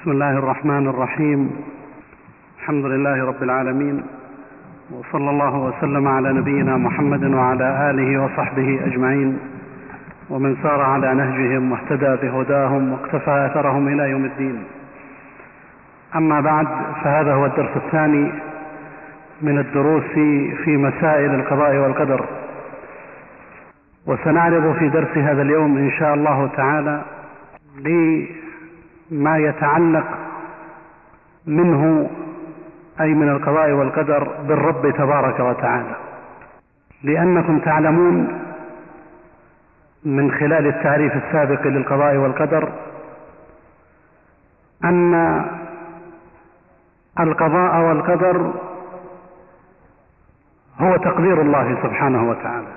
بسم الله الرحمن الرحيم. الحمد لله رب العالمين. وصلى الله وسلم على نبينا محمد وعلى آله وصحبه أجمعين. ومن سار على نهجهم واهتدى بهداهم واقتفى أثرهم إلى يوم الدين. أما بعد فهذا هو الدرس الثاني من الدروس في مسائل القضاء والقدر. وسنعرض في درس هذا اليوم إن شاء الله تعالى لما يتعلق منه أي من القضاء والقدر بالرب تبارك وتعالى. لأنكم تعلمون من خلال التعريف السابق للقضاء والقدر أن القضاء والقدر هو تقدير الله سبحانه وتعالى.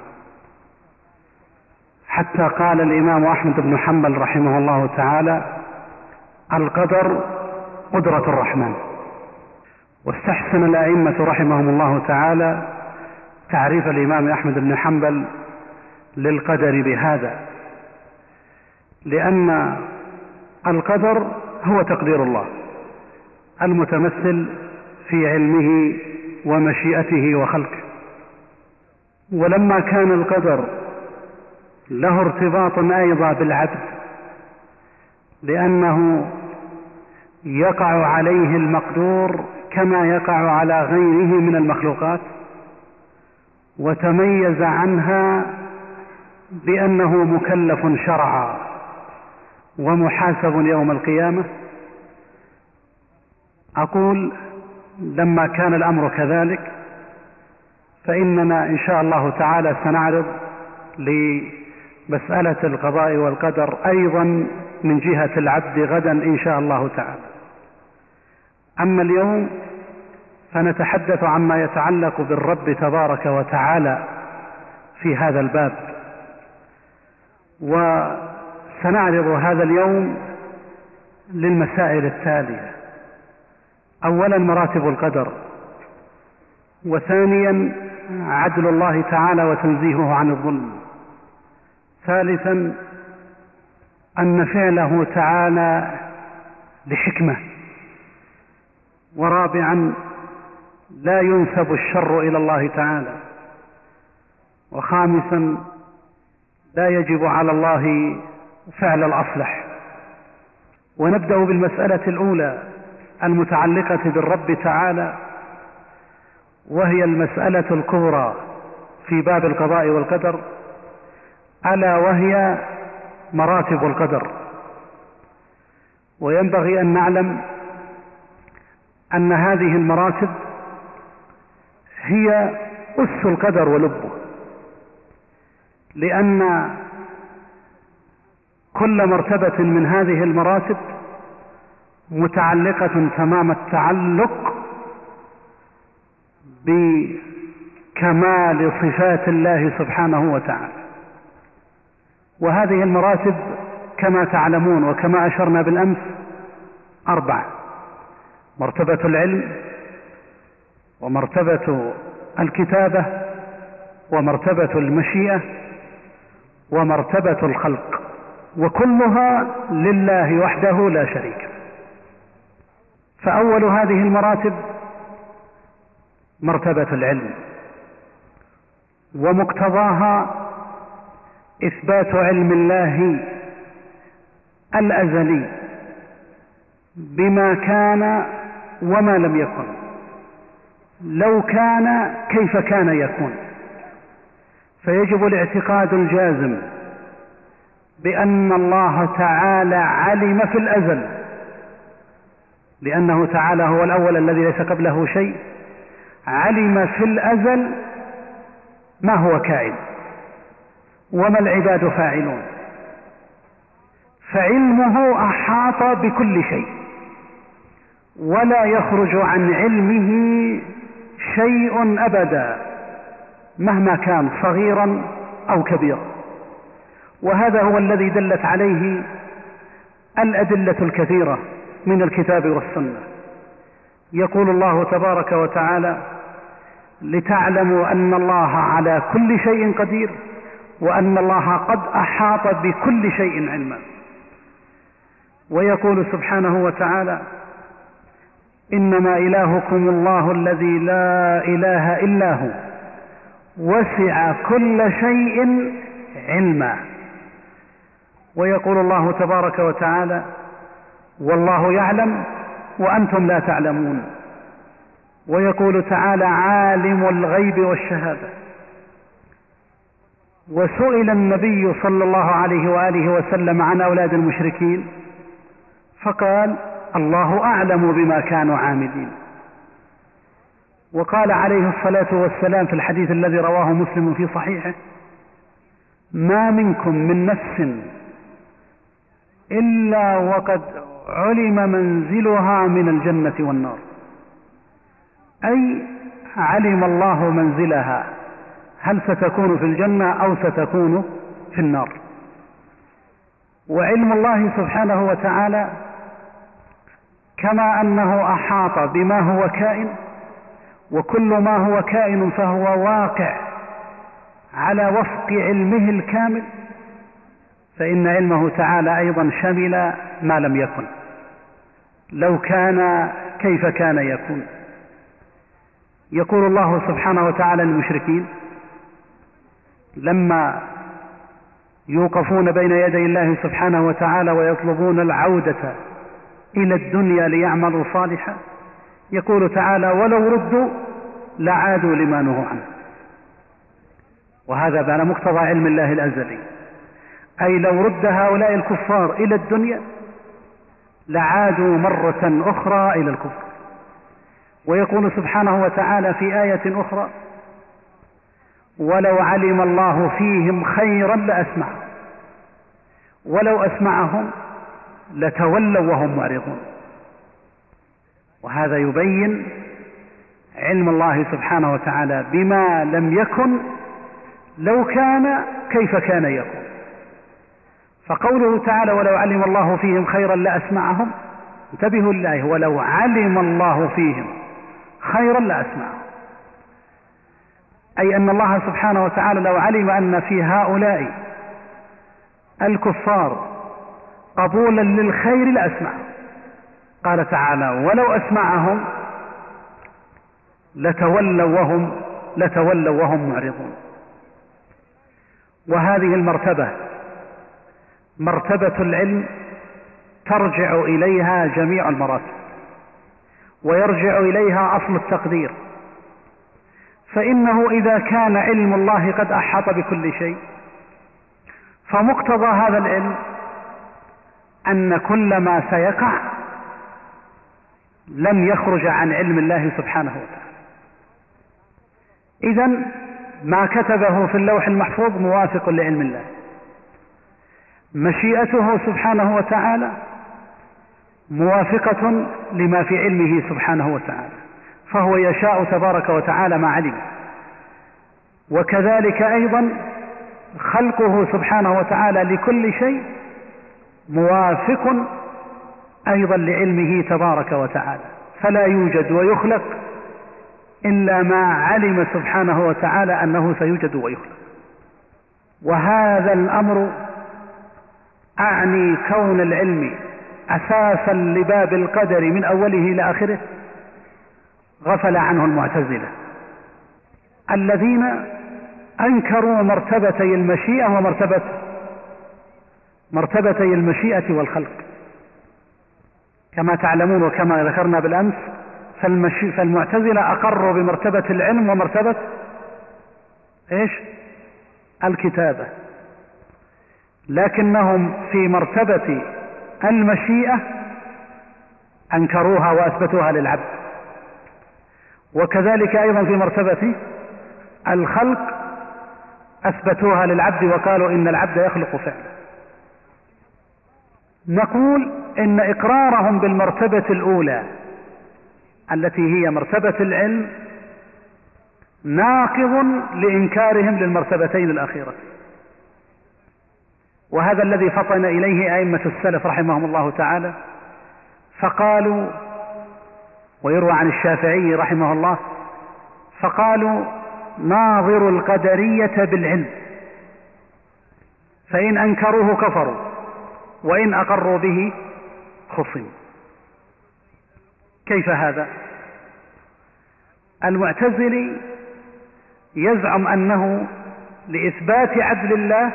حتى قال الإمام أحمد بن حنبل رحمه الله تعالى القدر قدرة الرحمن. واستحسن الأئمة رحمهم الله تعالى تعريف الإمام أحمد بن حنبل للقدر بهذا. لأن القدر هو تقدير الله المتمثل في علمه ومشيئته وخلقه. ولما كان القدر له ارتباط أيضا بالعبد لأنه يقع عليه المقدور كما يقع على غيره من المخلوقات وتميز عنها بأنه مكلف شرعا ومحاسب يوم القيامة. أقول لما كان الأمر كذلك فإننا إن شاء الله تعالى سنعرض لمسألة القضاء والقدر أيضا من جهة العبد غدا إن شاء الله تعالى. أما اليوم فنتحدث عما يتعلق بالرب تبارك وتعالى في هذا الباب. وسنعرض هذا اليوم للمسائل التالية. اولا مراتب القدر وثانيا عدل الله تعالى وتنزيهه عن الظلم. ثالثا أن فعله تعالى لحكمة. ورابعا لا ينسب الشر إلى الله تعالى. وخامسا لا يجب على الله فعل الأصلح. ونبدأ بالمسألة الأولى المتعلقة بالرب تعالى وهي المسألة الكبرى في باب القضاء والقدر. ألا وهي مراتب القدر. وينبغي أن نعلم أن هذه المراتب هي أس القدر ولبه لأن كل مرتبة من هذه المراتب متعلقة تمام التعلق بكمال صفات الله سبحانه وتعالى. وهذه المراتب كما تعلمون وكما أشرنا بالأمس أربع مرتبة العلم ومرتبة الكتابة ومرتبة المشيئة ومرتبة الخلق وكلها لله وحده لا شريك فأول هذه المراتب مرتبة العلم ومقتضاها إثبات علم الله الأزلي بما كان وما لم يكن لو كان كيف كان يكون. فيجب الاعتقاد الجازم بأن الله تعالى علم في الأزل. لأنه تعالى هو الأول الذي ليس قبله شيء. علم في الأزل ما هو كائن. وما العباد فاعلون. فعلمه أحاط بكل شيء. ولا يخرج عن علمه شيء أبدا مهما كان صغيرا أو كبيرا. وهذا هو الذي دلت عليه الأدلة الكثيرة من الكتاب والسنة. يقول الله تبارك وتعالى لتعلموا أن الله على كل شيء قدير وأن الله قد أحاط بكل شيء علما. ويقول سبحانه وتعالى إنما إلهكم الله الذي لا إله إلا هو. وسع كل شيء علما. ويقول الله تبارك وتعالى والله يعلم وأنتم لا تعلمون. ويقول تعالى عالم الغيب والشهادة. وسئل النبي صلى الله عليه وآله وسلم عن أولاد المشركين فقال الله أعلم بما كانوا عاملين. وقال عليه الصلاة والسلام في الحديث الذي رواه مسلم في صحيحه ما منكم من نفس إلا وقد علم منزلها من الجنة والنار. أي علم الله منزلها هل ستكون في الجنة أو ستكون في النار. وعلم الله سبحانه وتعالى كما أنه أحاط بما هو كائن وكل ما هو كائن فهو واقع على وفق علمه الكامل فإن علمه تعالى أيضا شمل ما لم يكن. لو كان كيف كان يكون. يقول الله سبحانه وتعالى للمشركين لما يوقفون بين يدي الله سبحانه وتعالى ويطلبون العودة إلى الدنيا ليعملوا صالحا. يقول تعالى ولو ردوا لعادوا لما نهوا عنه. وهذا على مقتضى علم الله الأزلي. أي لو رد هؤلاء الكفار إلى الدنيا لعادوا مرة أخرى إلى الكفر. ويقول سبحانه وتعالى في آية أخرى ولو علم الله فيهم خيرا لأسمعهم. ولو أسمعهم لتولوا وهم معرضون. وهذا يبين علم الله سبحانه وتعالى بما لم يكن لو كان كيف كان يكون. فقوله تعالى ولو علم الله فيهم خيرا لأسمعهم. انتبهوا لله ولو علم الله فيهم خيرا لأسمعهم. أي أن الله سبحانه وتعالى لو علم أن في هؤلاء الكفار قبولا للخير لاسمعهم قال تعالى ولو أسمعهم لتولوا وهم لتولوا وهم معرضون. وهذه المرتبة مرتبة العلم ترجع إليها جميع المراتب ويرجع إليها أصل التقدير. فإنه إذا كان علم الله قد أحاط بكل شيء فمقتضى هذا العلم أن كل ما سيقع لم يخرج عن علم الله سبحانه وتعالى. اذا ما كتبه في اللوح المحفوظ موافق لعلم الله. مشيئته سبحانه وتعالى موافقة لما في علمه سبحانه وتعالى. فهو يشاء تبارك وتعالى ما علم وكذلك أيضا خلقه سبحانه وتعالى لكل شيء موافق أيضا لعلمه تبارك وتعالى فلا يوجد ويخلق إلا ما علم سبحانه وتعالى أنه سيوجد ويخلق. وهذا الأمر أعني كون العلم أساسا لباب القدر من أوله إلى آخره غفل عنه المعتزلة. الذين أنكروا مرتبتي المشيئة ومرتبة مرتبتي المشيئة والخلق. كما تعلمون وكما ذكرنا بالأمس فالمشي فالمعتزلة أقروا بمرتبة العلم ومرتبة إيش؟ الكتابة. لكنهم في مرتبة المشيئة أنكروها وأثبتوها للعبد. وكذلك أيضا في مرتبة الخلق أثبتوها للعبد وقالوا إن العبد يخلق فعلا. نقول إن إقرارهم بالمرتبة الأولى التي هي مرتبة العلم ناقض لإنكارهم للمرتبتين الاخيرتين وهذا الذي فطن إليه أئمة السلف رحمهم الله تعالى فقالوا ويروى عن الشافعي رحمه الله فقالوا ناظر القدرية بالعلم فإن أنكروه كفروا. وإن أقروا به خصم كيف هذا؟ المعتزلي يزعم أنه لإثبات عدل الله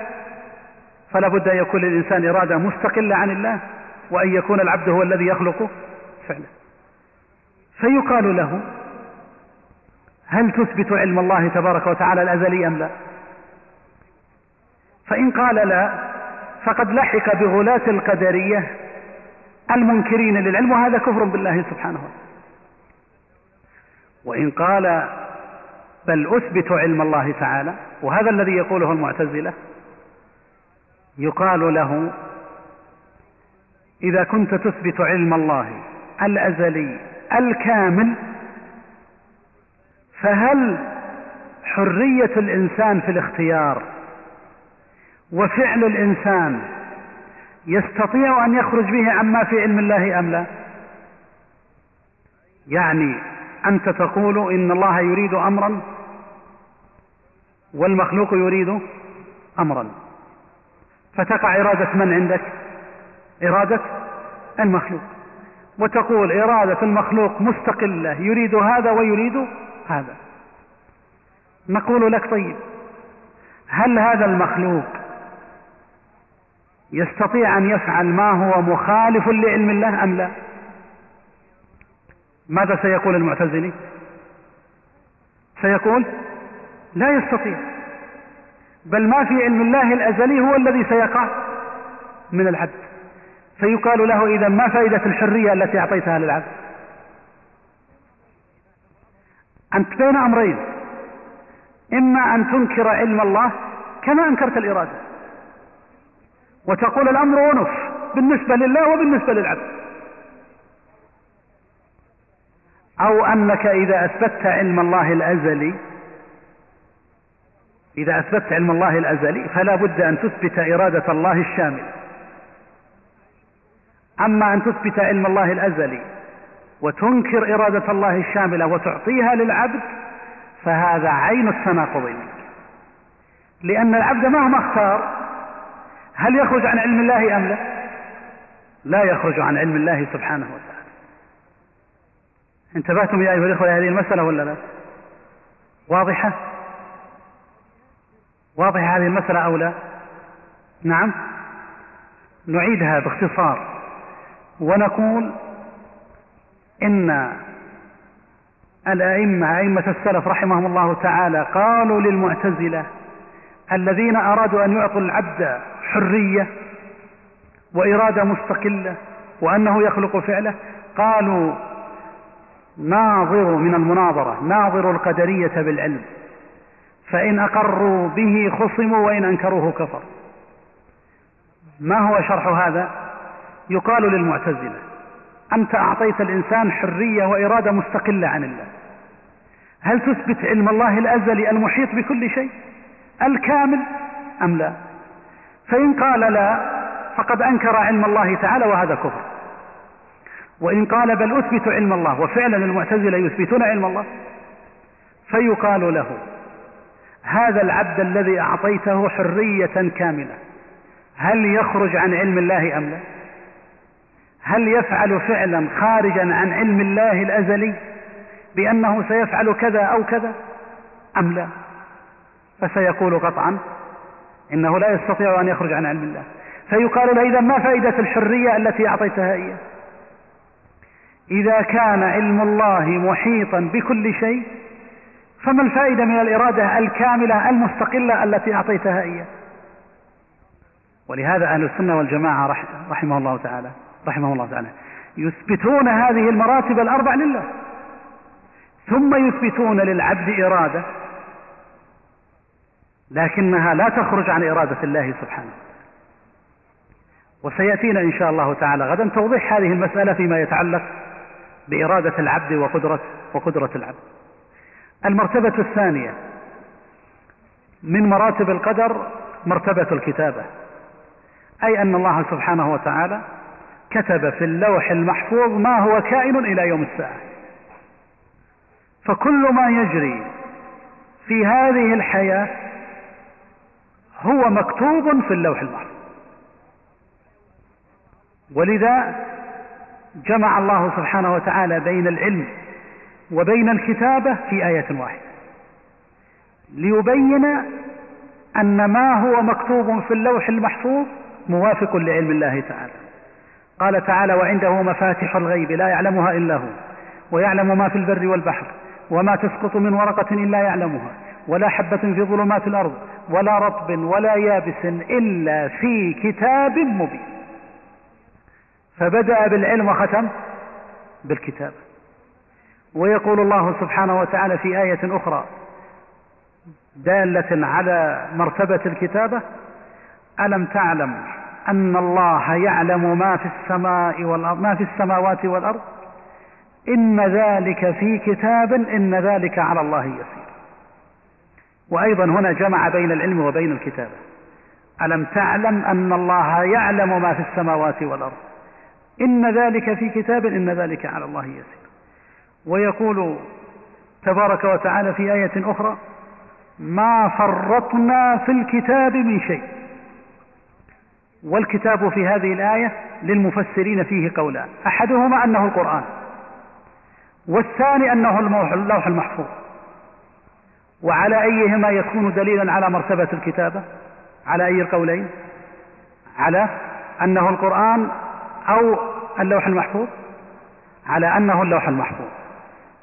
فلا بد أن يكون للإنسان إرادة مستقلة عن الله وأن يكون العبد هو الذي يخلق فعلا. فيقال له هل تثبت علم الله تبارك وتعالى الأزلي أم لا؟ فإن قال لا فقد لحق بغلاة القدرية المنكرين للعلم وهذا كفر بالله سبحانه وتعالى. وإن قال بل أثبت علم الله تعالى وهذا الذي يقوله المعتزلة يقال له إذا كنت تثبت علم الله الأزلي الكامل فهل حرية الإنسان في الاختيار وفعل الإنسان يستطيع أن يخرج به عما في علم الله أم لا؟ يعني أنت تقول إن الله يريد أمرا والمخلوق يريد أمرا. فتقع إرادة من عندك؟ إرادة المخلوق. وتقول إرادة المخلوق مستقلة يريد هذا ويريد هذا. نقول لك طيب هل هذا المخلوق يستطيع أن يفعل ما هو مخالف لعلم الله أم لا؟ ماذا سيقول المعتزلي؟ سيقول لا يستطيع بل ما في علم الله الأزلي هو الذي سيقع من العبد. فيقال له إذا ما فائدة الحرية التي أعطيتها للعبد؟ أنت بين أمرين. إما أن تنكر علم الله كما أنكرت الإرادة. وتقول الأمر أنف بالنسبة لله وبالنسبة للعبد. أو أنك إذا أثبتت علم الله الأزلي إذا أثبتت علم الله الأزلي فلا بد أن تثبت إرادة الله الشاملة أما أن تثبت علم الله الأزلي وتنكر إرادة الله الشاملة وتعطيها للعبد فهذا عين التناقض منك. لأن العبد مهما اختار هل يخرج عن علم الله أم لا؟ لا يخرج عن علم الله سبحانه وتعالى. انتبهتم يا أيها الإخوة لهذه المسألة ولا لا؟ واضحة؟ واضحة هذه المسألة أو لا؟ نعم. نعيدها باختصار. ونقول إن الأئمة أئمة السلف رحمهم الله تعالى قالوا للمعتزلة الذين أرادوا أن يعطوا العبد حرية وإرادة مستقلة وأنه يخلق فعله. قالوا ناظروا من المناظرة ناظروا القدرية بالعلم. فإن أقروا به خصموا وإن أنكروه كفر. ما هو شرح هذا؟ يقال للمعتزلة أنت أعطيت الإنسان حرية وإرادة مستقلة عن الله. هل تثبت علم الله الأزلي المحيط بكل شيء؟ الكامل أم لا؟ فإن قال لا فقد أنكر علم الله تعالى وهذا كفر. وإن قال بل أثبت علم الله وفعلا المعتزلة يثبتون علم الله فيقال له هذا العبد الذي أعطيته حرية كاملة هل يخرج عن علم الله أم لا؟ هل يفعل فعلا خارجا عن علم الله الأزلي بأنه سيفعل كذا أو كذا؟ أم لا؟ فسيقول قطعا إنه لا يستطيع أن يخرج عن علم الله. فيقال له إذا ما فائدة الحرية التي أعطيتها إياه إذا كان علم الله محيطا بكل شيء فما الفائدة من الإرادة الكاملة المستقلة التي أعطيتها إياه ولهذا أهل السنة والجماعة رحمه الله تعالى رحمه الله تعالى يثبتون هذه المراتب الأربع لله ثم يثبتون للعبد إرادة لكنها لا تخرج عن إرادة الله سبحانه. وسيأتينا إن شاء الله تعالى غدا توضيح هذه المسألة فيما يتعلق بإرادة العبد وقدرة وقدرة العبد. المرتبة الثانية. من مراتب القدر مرتبة الكتابة. أي أن الله سبحانه وتعالى كتب في اللوح المحفوظ ما هو كائن إلى يوم الساعة. فكل ما يجري في هذه الحياة هو مكتوب في اللوح المحفوظ ولذا جمع الله سبحانه وتعالى بين العلم وبين الكتابة في آية واحدة ليبين أن ما هو مكتوب في اللوح المحفوظ موافق لعلم الله تعالى. قال تعالى وعنده مفاتح الغيب لا يعلمها إلا هو ويعلم ما في البر والبحر وما تسقط من ورقة إلا يعلمها. ولا حبة في ظلمات الأرض ولا رطب ولا يابس إلا في كتاب مبين. فبدأ بالعلم وختم بالكتاب. ويقول الله سبحانه وتعالى في آية أخرى دالة على مرتبة الكتابة ألم تعلم أن الله يعلم ما في السماء والأرض ما في السماوات والأرض؟ إن ذلك في كتاب إن ذلك على الله يسير. وأيضا هنا جمع بين العلم وبين الكتابة. ألم تعلم أن الله يعلم ما في السماوات والأرض؟ إن ذلك في كتاب إن ذلك على الله يسير. ويقول تبارك وتعالى في آية أخرى ما فرطنا في الكتاب من شيء. والكتاب في هذه الآية للمفسرين فيه قولان أحدهما أنه القرآن والثاني أنه اللوح المحفوظ. وعلى أيهما يكون دليلا على مرتبة الكتابة؟ على أي القولين؟ على أنه القرآن أو اللوح المحفوظ؟ على أنه اللوح المحفوظ.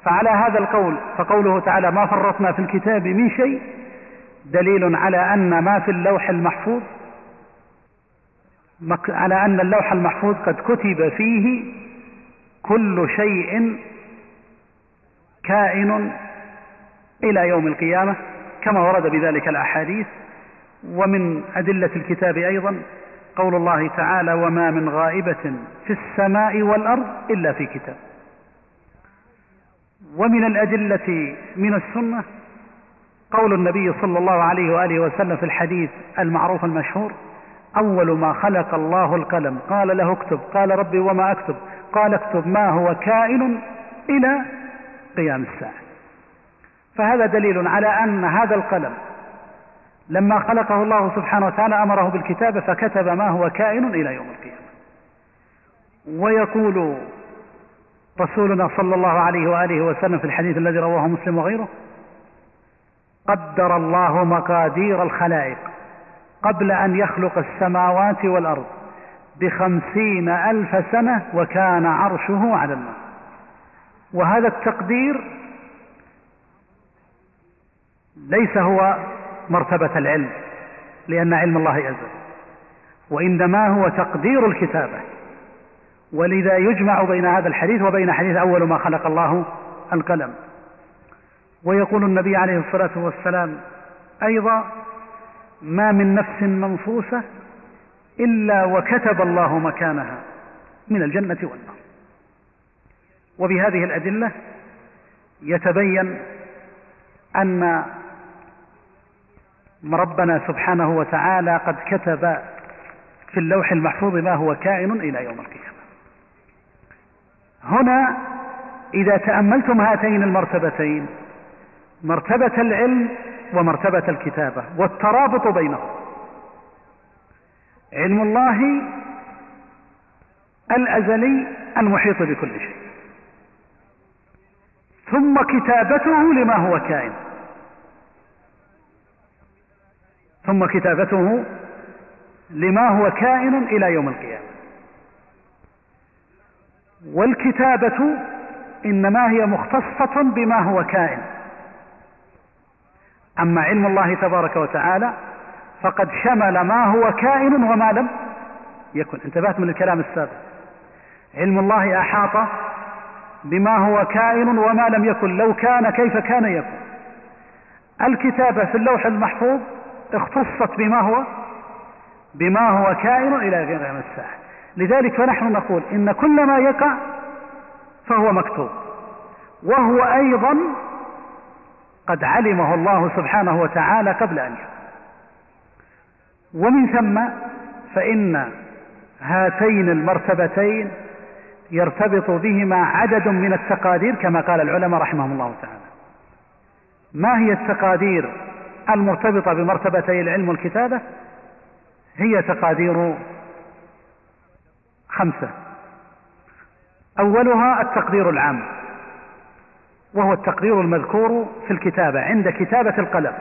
فعلى هذا القول فقوله تعالى ما فرطنا في الكتاب من شيء دليل على أن ما في اللوح المحفوظ على أن اللوح المحفوظ قد كتب فيه كل شيء كائن إلى يوم القيامة كما ورد بذلك الأحاديث. ومن أدلة الكتاب أيضا قول الله تعالى وما من غائبة في السماء والأرض إلا في كتاب. ومن الأدلة من السنة قول النبي صلى الله عليه وآله وسلم في الحديث المعروف المشهور أول ما خلق الله القلم قال له اكتب قال ربي وما أكتب قال اكتب ما هو كائن إلى قيام الساعة. فهذا دليل على أن هذا القلم لما خلقه الله سبحانه وتعالى أمره بالكتابة فكتب ما هو كائن إلى يوم القيامة. ويقول رسولنا صلى الله عليه وآله وسلم في الحديث الذي رواه مسلم وغيره قدر الله مقادير الخلائق قبل أن يخلق السماوات والأرض بخمسين ألف سنة وكان عرشه على الماء. وهذا التقدير ليس هو مرتبة العلم لأن علم الله أزل وإنما هو تقدير الكتابة. ولذا يجمع بين هذا الحديث وبين حديث أول ما خلق الله القلم. ويقول النبي عليه الصلاة والسلام أيضا ما من نفس منفوسة إلا وكتب الله مكانها من الجنة والنار. وبهذه الأدلة يتبين أن ربنا سبحانه وتعالى قد كتب في اللوح المحفوظ ما هو كائن إلى يوم القيامة. هنا إذا تأملتم هاتين المرتبتين مرتبة العلم ومرتبة الكتابة والترابط بينهم. علم الله الأزلي المحيط بكل شيء. ثم كتابته لما هو كائن. ثم كتابته لما هو كائن إلى يوم القيامة. والكتابة إنما هي مختصة بما هو كائن. أما علم الله تبارك وتعالى فقد شمل ما هو كائن وما لم يكن. انتبهت من الكلام السابق. علم الله أحاط بما هو كائن وما لم يكن. لو كان كيف كان يكون. الكتابة في اللوح المحفوظ اختصت بما هو بما هو كائن إلى غير الساعة لذلك فنحن نقول إن كل ما يقع فهو مكتوب وهو أيضا قد علمه الله سبحانه وتعالى قبل أن يكون ومن ثم فإن هاتين المرتبتين يرتبط بهما عدد من التقادير كما قال العلماء رحمهم الله تعالى. ما هي التقادير المرتبطة بمرتبتي العلم والكتابة هي تقادير خمسة. أولها التقدير العام وهو التقدير المذكور في الكتابة عند كتابة القلم.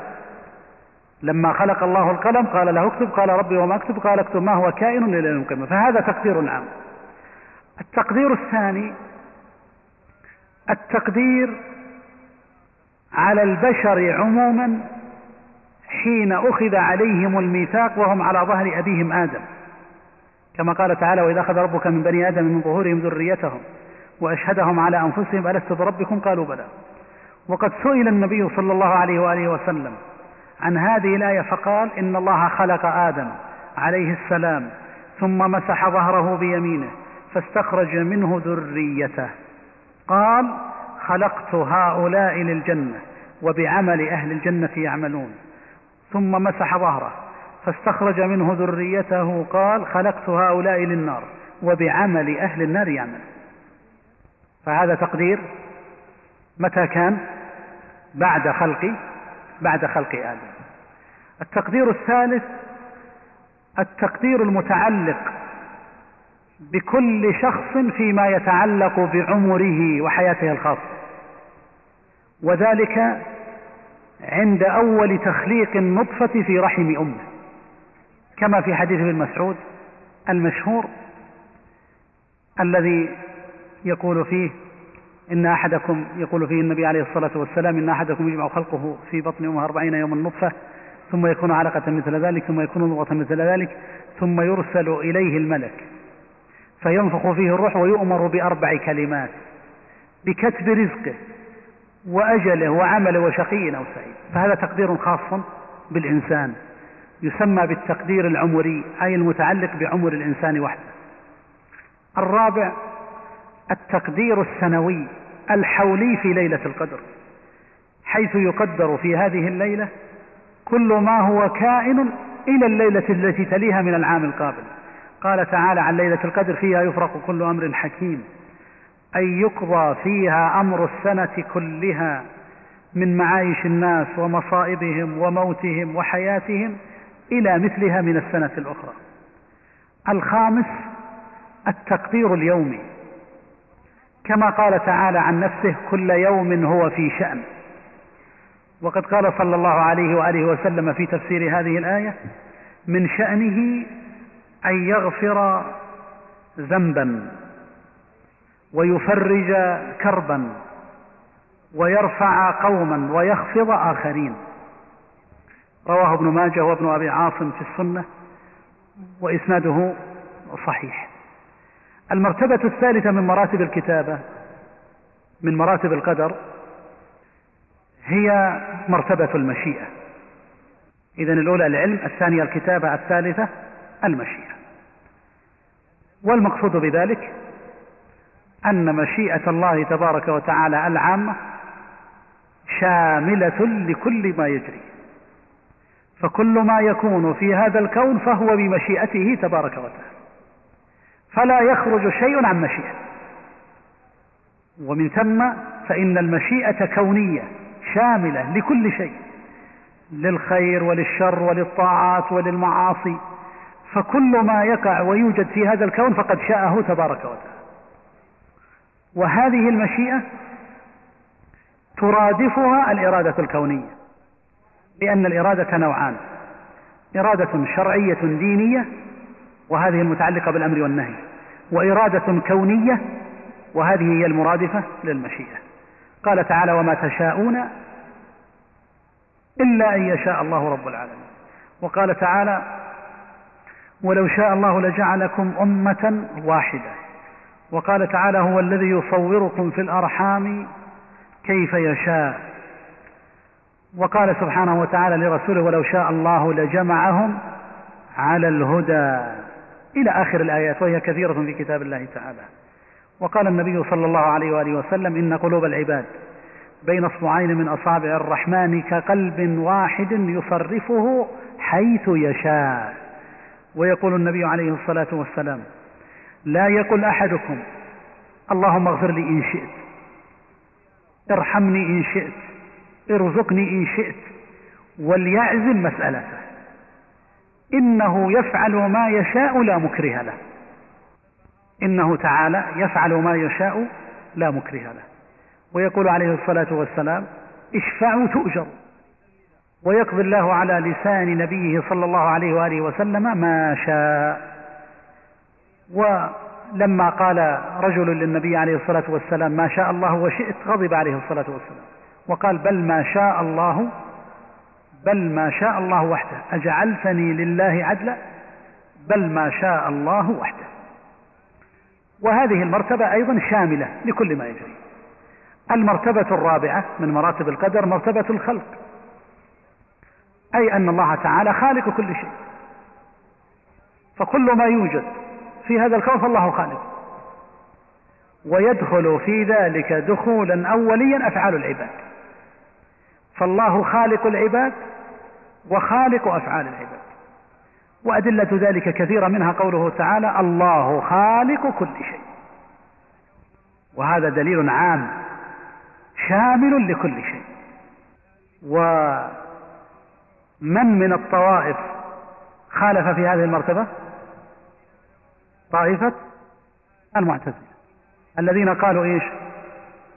لما خلق الله القلم قال له اكتب قال ربي وما اكتب قال اكتب ما هو كائن إلى يوم القيامة. فهذا تقدير عام. التقدير الثاني التقدير على البشر عموما حين أخذ عليهم الميثاق وهم على ظهر أبيهم آدم. كما قال تعالى وإذا أخذ ربك من بني آدم من ظهورهم ذريتهم وأشهدهم على أنفسهم ألست بربكم؟ قالوا بلى. وقد سئل النبي صلى الله عليه وآله وسلم عن هذه الآية فقال إن الله خلق آدم عليه السلام ثم مسح ظهره بيمينه فاستخرج منه ذريته. قال خلقت هؤلاء للجنة وبعمل أهل الجنة يعملون. ثم مسح ظهره فاستخرج منه ذريته قال خلقت هؤلاء للنار وبعمل أهل النار يعمل. فهذا تقدير متى كان؟ بعد خلق بعد خلق آدم. التقدير الثالث التقدير المتعلق بكل شخص فيما يتعلق بعمره وحياته الخاصة وذلك عند أول تخليق النطفة في رحم أمه. كما في حديث ابن مسعود المشهور الذي يقول فيه إن أحدكم يقول فيه النبي عليه الصلاة والسلام إن أحدكم يجمع خلقه في بطن أمه أربعين يوما نطفة ثم يكون علقة مثل ذلك ثم يكون مضغة مثل ذلك ثم يرسل إليه الملك. فينفخ فيه الروح ويؤمر بأربع كلمات بكتب رزقه وأجله وعمله وشقي أو سعيد. فهذا تقدير خاص بالإنسان يسمى بالتقدير العمري أي المتعلق بعمر الإنسان وحده. الرابع التقدير السنوي الحولي في ليلة القدر حيث يقدر في هذه الليلة كل ما هو كائن إلى الليلة التي تليها من العام القابل. قال تعالى عن ليلة القدر فيها يفرق كل أمر حكيم. أي يقضى فيها أمر السنة كلها من معايش الناس ومصائبهم وموتهم وحياتهم إلى مثلها من السنة الأخرى. الخامس التقدير اليومي. كما قال تعالى عن نفسه كل يوم هو في شأن. وقد قال صلى الله عليه وآله وسلم في تفسير هذه الآية من شأنه أن يغفر ذنبا. ويفرج كربا ويرفع قوما ويخفض آخرين. رواه ابن ماجه وابن أبي عاصم في السنة وإسناده صحيح. المرتبة الثالثة من مراتب الكتابة من مراتب القدر هي مرتبة المشيئة. إذا الأولى العلم الثانية الكتابة الثالثة المشيئة. والمقصود بذلك أن مشيئة الله تبارك وتعالى العامة شاملة لكل ما يجري. فكل ما يكون في هذا الكون فهو بمشيئته تبارك وتعالى. فلا يخرج شيء عن مشيئة. ومن ثم فإن المشيئة كونية شاملة لكل شيء. للخير وللشر وللطاعات وللمعاصي. فكل ما يقع ويوجد في هذا الكون فقد شاءه تبارك وتعالى. وهذه المشيئة ترادفها الإرادة الكونية لأن الإرادة نوعان إرادة شرعية دينية وهذه المتعلقة بالأمر والنهي وإرادة كونية وهذه هي المرادفة للمشيئة. قال تعالى وما تشاءون إلا أن يشاء الله رب العالمين وقال تعالى ولو شاء الله لجعلكم أمة واحدة وقال تعالى هو الذي يصوركم في الأرحام كيف يشاء. وقال سبحانه وتعالى لرسوله ولو شاء الله لجمعهم على الهدى. إلى آخر الآيات وهي كثيرة في كتاب الله تعالى. وقال النبي صلى الله عليه وآله وسلم إن قلوب العباد بين اصبعين من أصابع الرحمن كقلب واحد يصرفه حيث يشاء. ويقول النبي عليه الصلاة والسلام لا يقل أحدكم اللهم اغفر لي إن شئت ارحمني إن شئت ارزقني إن شئت وليعزم مسألته. إنه يفعل ما يشاء لا مكره له. إنه تعالى يفعل ما يشاء لا مكره له. ويقول عليه الصلاة والسلام اشفعوا تؤجروا. ويقضي الله على لسان نبيه صلى الله عليه وآله وسلم ما شاء. ولما قال رجل للنبي عليه الصلاة والسلام ما شاء الله وشئت غضب عليه الصلاة والسلام. وقال بل ما شاء الله بل ما شاء الله وحده. أجعلتني لله عدلا؟ بل ما شاء الله وحده. وهذه المرتبة أيضا شاملة لكل ما يجري. المرتبة الرابعة من مراتب القدر مرتبة الخلق. أي أن الله تعالى خالق كل شيء. فكل ما يوجد في هذا الكون فالله خالق. ويدخل في ذلك دخولا أوليا أفعال العباد. فالله خالق العباد وخالق أفعال العباد. وأدلة ذلك كثيرة منها قوله تعالى الله خالق كل شيء وهذا دليل عام شامل لكل شيء. ومن من الطوائف خالف في هذه المرتبة؟ طائفة المعتزلة. الذين قالوا إيش؟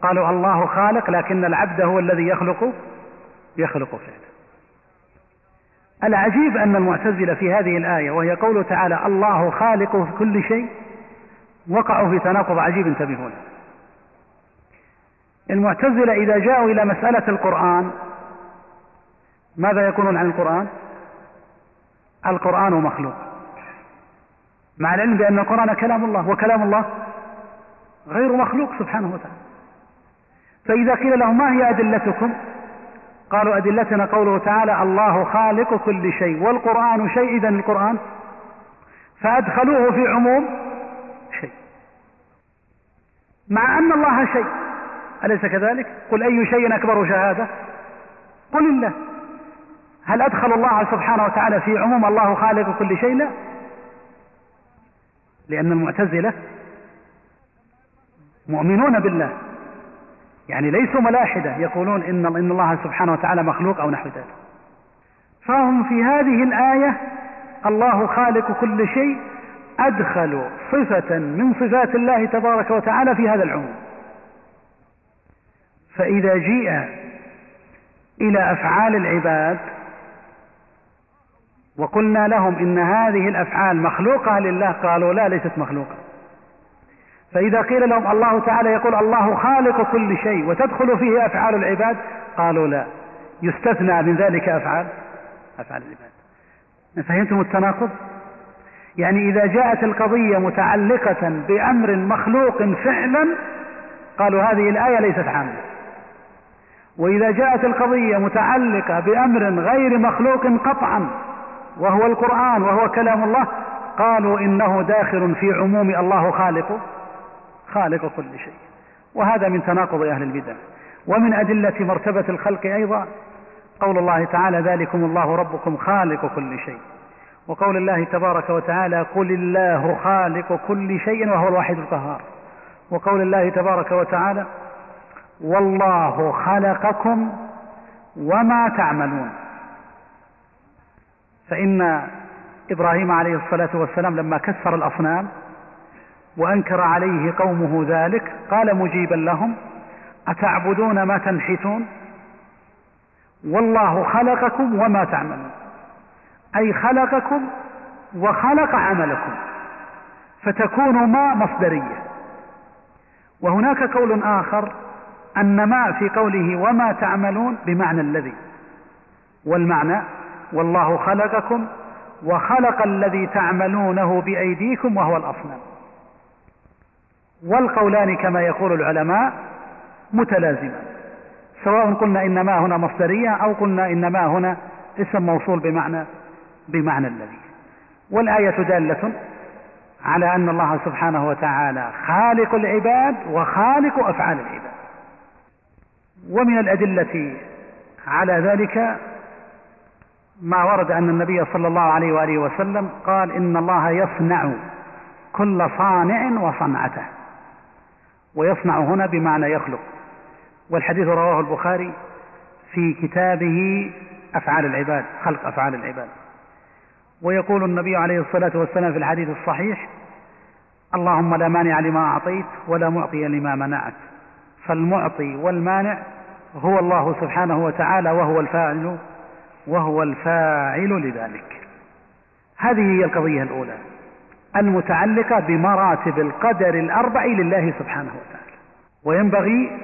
قالوا الله خالق لكن العبد هو الذي يخلق يخلق فعله. العجيب أن المعتزلة في هذه الآية وهي قوله تعالى الله خالق كل شيء وقعوا في تناقض عجيب انتبهوا له المعتزلة إذا جاءوا إلى مسألة القرآن ماذا يقولون عن القرآن؟ القرآن مخلوق. مع العلم بأن القرآن كلام الله وكلام الله غير مخلوق سبحانه وتعالى. فإذا قيل لهم ما هي أدلتكم؟ قالوا أدلتنا قوله تعالى الله خالق كل شيء والقرآن شيء إذا القرآن فأدخلوه في عموم شيء. مع أن الله شيء. أليس كذلك؟ قل أي شيء أكبر شهادة؟ قل الله. هل أدخل الله سبحانه وتعالى في عموم الله خالق كل شيء؟ لا. لأن المعتزلة مؤمنون بالله. يعني ليسوا ملاحدة يقولون إن إن الله سبحانه وتعالى مخلوق أو نحو ذلك. فهم في هذه الآية الله خالق كل شيء أدخلوا صفة من صفات الله تبارك وتعالى في هذا العموم. فإذا جيء إلى أفعال العباد وقلنا لهم إن هذه الأفعال مخلوقة لله قالوا لا ليست مخلوقة. فإذا قيل لهم الله تعالى يقول الله خالق كل شيء وتدخل فيه أفعال العباد قالوا لا. يستثنى من ذلك أفعال؟ أفعال العباد. فهمتم التناقض؟ يعني إذا جاءت القضية متعلقة بأمر مخلوق فعلا قالوا هذه الآية ليست عامة. وإذا جاءت القضية متعلقة بأمر غير مخلوق قطعا وهو القرآن وهو كلام الله قالوا إنه داخل في عموم الله خالق خالق كل شيء. وهذا من تناقض أهل البدع. ومن أدلة مرتبة الخلق أيضا. قول الله تعالى ذلكم الله ربكم خالق كل شيء وقول الله تبارك وتعالى قل الله خالق كل شيء وهو الواحد القهار وقول الله تبارك وتعالى والله خلقكم وما تعملون فإن إبراهيم عليه الصلاة والسلام لما كسر الأصنام وأنكر عليه قومه ذلك قال مجيبا لهم أتعبدون ما تنحتون؟ والله خلقكم وما تعملون. أي خلقكم وخلق عملكم فتكون ما مصدرية. وهناك قول آخر أن ما في قوله وما تعملون بمعنى الذي. والمعنى والله خلقكم وخلق الذي تعملونه بأيديكم وهو الأصنام. والقولان كما يقول العلماء متلازمان. سواء قلنا إنما هنا مصدرية أو قلنا إنما هنا اسم موصول بمعنى بمعنى الذي. والآية دالة على أن الله سبحانه وتعالى خالق العباد وخالق أفعال العباد. ومن الأدلة على ذلك ما ورد أن النبي صلى الله عليه وآله وسلم قال إن الله يصنع كل صانع وصنعته ويصنع هنا بمعنى يخلق. والحديث رواه البخاري في كتابه أفعال العباد خلق أفعال العباد. ويقول النبي عليه الصلاة والسلام في الحديث الصحيح اللهم لا مانع لما أعطيت ولا معطي لما منعت. فالمعطي والمانع هو الله سبحانه وتعالى وهو الفاعل وهو الفاعل لذلك. هذه هي القضية الأولى المتعلقة بمراتب القدر الأربع لله سبحانه وتعالى. وينبغي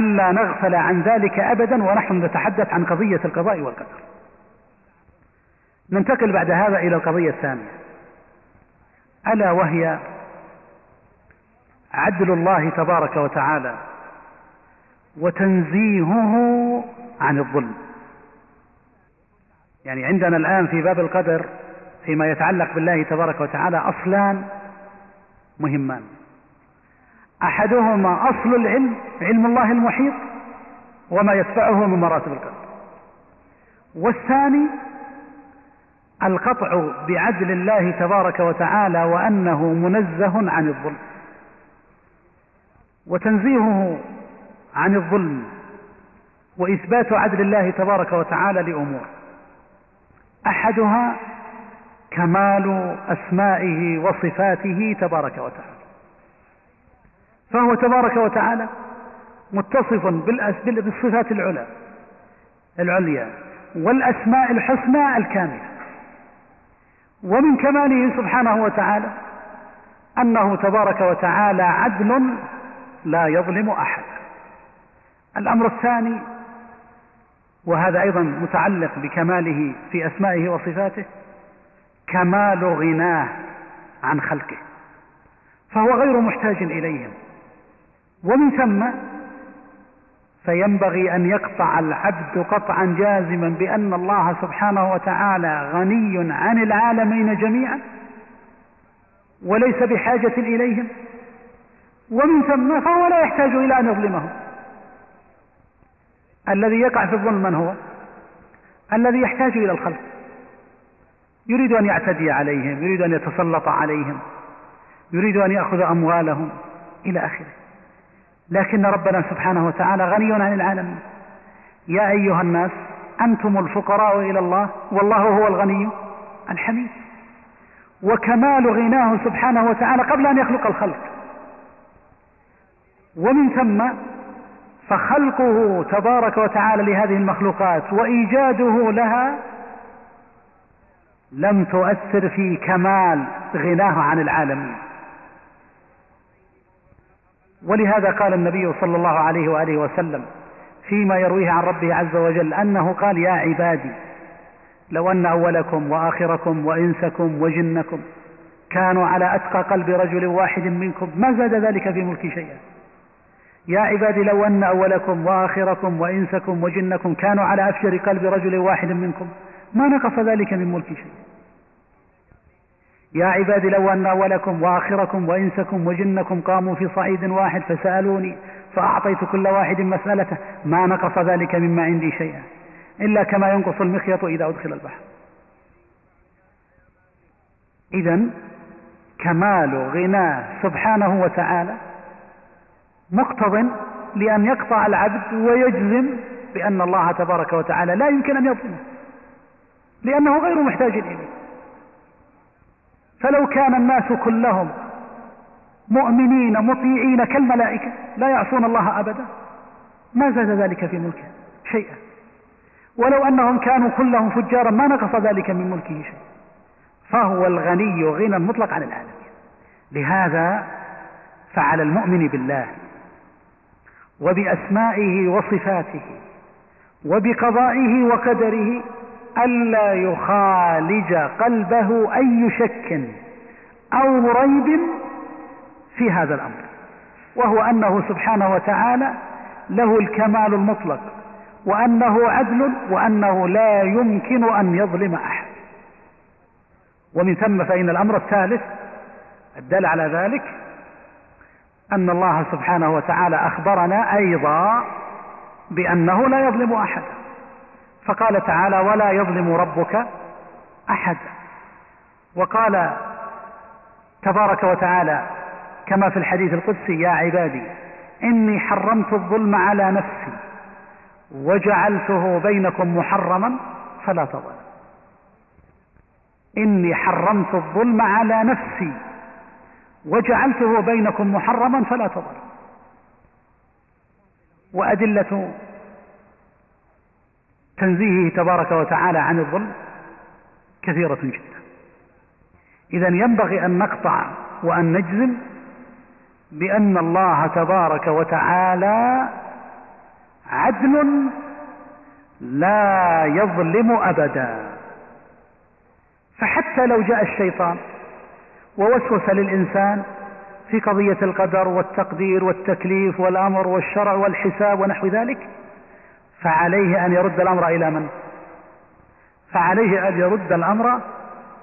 ألا نغفل عن ذلك أبدا ونحن نتحدث عن قضية القضاء والقدر. ننتقل بعد هذا إلى القضية الثانية. ألا وهي عدل الله تبارك وتعالى وتنزيهه عن الظلم. يعني عندنا الآن في باب القدر فيما يتعلق بالله تبارك وتعالى أصلان مهمان. أحدهما أصل العلم علم الله المحيط وما يتبعه من مراتب القدر. والثاني القطع بعدل الله تبارك وتعالى وأنه منزه عن الظلم. وتنزيهه عن الظلم وإثبات عدل الله تبارك وتعالى لأمور. أحدها كمال أسمائه وصفاته تبارك وتعالى. فهو تبارك وتعالى متصف بالصفات العلى العليا والأسماء الحسنى الكاملة. ومن كماله سبحانه وتعالى أنه تبارك وتعالى عدل لا يظلم أحد. الأمر الثاني وهذا أيضا متعلق بكماله في أسمائه وصفاته كمال غناه عن خلقه فهو غير محتاج إليهم. ومن ثم فينبغي أن يقطع العبد قطعا جازما بأن الله سبحانه وتعالى غني عن العالمين جميعا وليس بحاجة إليهم. ومن ثم فهو لا يحتاج إلى أن يظلمهم. الذي يقع في الظلم من هو؟ الذي يحتاج إلى الخلق. يريد أن يعتدي عليهم يريد أن يتسلط عليهم يريد أن يأخذ أموالهم إلى آخره. لكن ربنا سبحانه وتعالى غني عن العالمين. يا أيها الناس أنتم الفقراء إلى الله والله هو الغني الحميد. وكمال غناه سبحانه وتعالى قبل أن يخلق الخلق. ومن ثم فخلقه تبارك وتعالى لهذه المخلوقات وإيجاده لها لم تؤثر في كمال غناه عن العالمين. ولهذا قال النبي صلى الله عليه وآله وسلم فيما يرويه عن ربه عز وجل أنه قال يا عبادي لو أن أولكم وآخركم وإنسكم وجنكم كانوا على أتقى قلب رجل واحد منكم ما زاد ذلك في ملكي شيئا. يا عبادي لو أن أولكم وآخركم وإنسكم وجنكم كانوا على أفجر قلب رجل واحد منكم ما نقص ذلك من ملكي شيئا يا عبادي لو أن أولكم وآخركم وإنسكم وجنكم قاموا في صعيد واحد فسألوني فأعطيت كل واحد مسألته ما نقص ذلك مما عندي شيئا. إلا كما ينقص المخيط إذا أدخل البحر. إذا كمال غناه سبحانه وتعالى مقتض لأن يقطع العبد ويجزم بأن الله تبارك وتعالى لا يمكن أن يظلمه لأنه غير محتاج إليه. فلو كان الناس كلهم مؤمنين مطيعين كالملائكة لا يعصون الله أبدا. ما زاد ذلك في ملكه شيئا. ولو أنهم كانوا كلهم فجارا ما نقص ذلك من ملكه شيء فهو الغني غنى مطلق عن العالمين لهذا فعلى المؤمن بالله وبأسمائه وصفاته وبقضائه وقدره ألا يخالج قلبه أي شك أو ريب في هذا الأمر وهو أنه سبحانه وتعالى له الكمال المطلق وأنه عدل وأنه لا يمكن أن يظلم أحد. ومن ثم فإن الأمر الثالث الدل على ذلك أن الله سبحانه وتعالى أخبرنا أيضا بأنه لا يظلم أحدا فقال تعالى ولا يظلم ربك أحدا وقال تبارك وتعالى كما في الحديث القدسي يا عبادي إني حرمت الظلم على نفسي وجعلته بينكم محرما فلا تظلم إني حرمت الظلم على نفسي وجعلته بينكم محرما فلا تظلم وأدلة تنزيهه تبارك وتعالى عن الظلم كثيرة جدا. إذا ينبغي أن نقطع وأن نجزم بأن الله تبارك وتعالى عدل لا يظلم أبدا. فحتى لو جاء الشيطان ووسوس للإنسان في قضية القدر والتقدير والتكليف والأمر والشرع والحساب ونحو ذلك فعليه أن يرد الأمر إلى من؟ فعليه أن يرد الأمر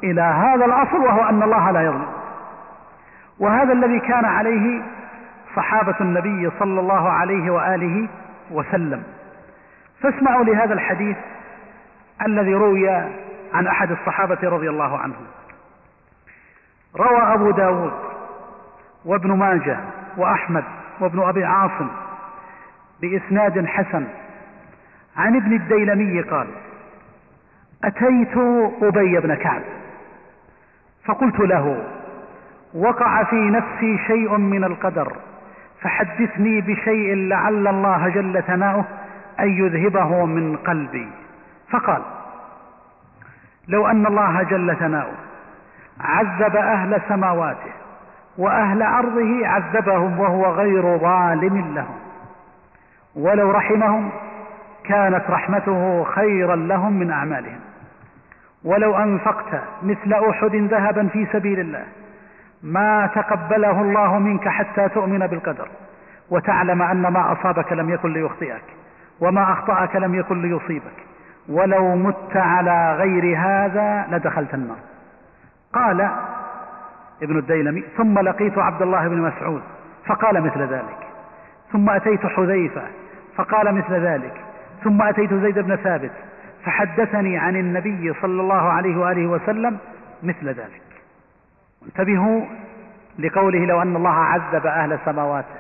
إلى هذا الأصل وهو أن الله لا يظلم. وهذا الذي كان عليه صحابة النبي صلى الله عليه وآله وسلم. فاسمعوا لهذا الحديث الذي روي عن أحد الصحابة رضي الله عنهم روى أبو داود وابن ماجه وأحمد وابن أبي عاصم بإسناد حسن. عن ابن الديلمي قال أتيت أبي بن كعب فقلت له وقع في نفسي شيء من القدر فحدثني بشيء لعل الله جل ثناؤه أن يذهبه من قلبي. فقال لو أن الله جل ثناؤه عذب أهل سماواته وأهل أرضه عذبهم وهو غير ظالم لهم. ولو رحمهم كانت رحمته خيرا لهم من أعمالهم. ولو أنفقت مثل أحد ذهبا في سبيل الله ما تقبله الله منك حتى تؤمن بالقدر وتعلم أن ما أصابك لم يكن ليخطئك وما أخطأك لم يكن ليصيبك. ولو مت على غير هذا لدخلت النار. قال ابن الديلمي ثم لقيت عبد الله بن مسعود. فقال مثل ذلك. ثم أتيت حذيفة. فقال مثل ذلك. ثم أتيت زيد بن ثابت. فحدثني عن النبي صلى الله عليه وآله وسلم مثل ذلك. انتبهوا لقوله لو أن الله عذب أهل سماواته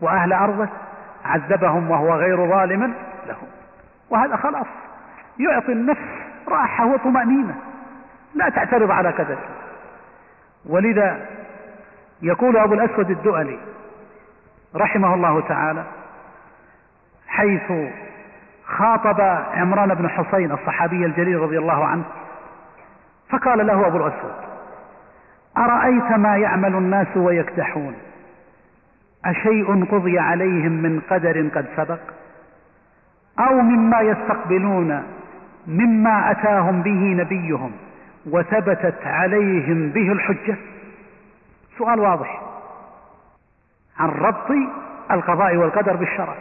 وأهل أرضه عذبهم وهو غير ظالم لهم. وهذا خلاص. يعطي النفس راحة وطمأنينة. لا تعترض على قدره ولذا يقول أبو الأسود الدؤلي رحمه الله تعالى حيث خاطب عمران بن حسين الصحابي الجليل رضي الله عنه فقال له أبو الأسود أرأيت ما يعمل الناس ويكدحون؟ أشيء قضي عليهم من قدر قد سبق؟ أو مما يستقبلون مما أتاهم به نبيهم؟ وثبتت عليهم به الحجة. سؤال واضح. عن ربط القضاء والقدر بالشرع.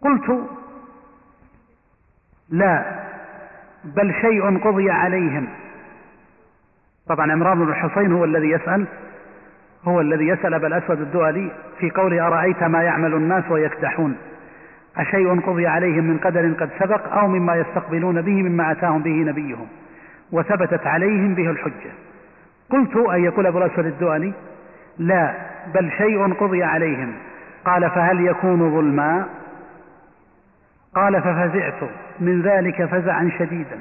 قلت لا بل شيء قضي عليهم. طبعا عمران بن الحصين هو الذي يسأل هو الذي يسأل أبا الأسود الدؤلي في قوله أرأيت ما يعمل الناس ويكدحون؟ أشيء قضي عليهم من قدر قد سبق أو مما يستقبلون به مما أتاهم به نبيهم؟ وثبتت عليهم به الحجة. قلت أن يقول أبو الأسود الدؤلي لا بل شيء قضي عليهم. قال فهل يكون ظلما؟ قال ففزعت. من ذلك فزعا شديدا.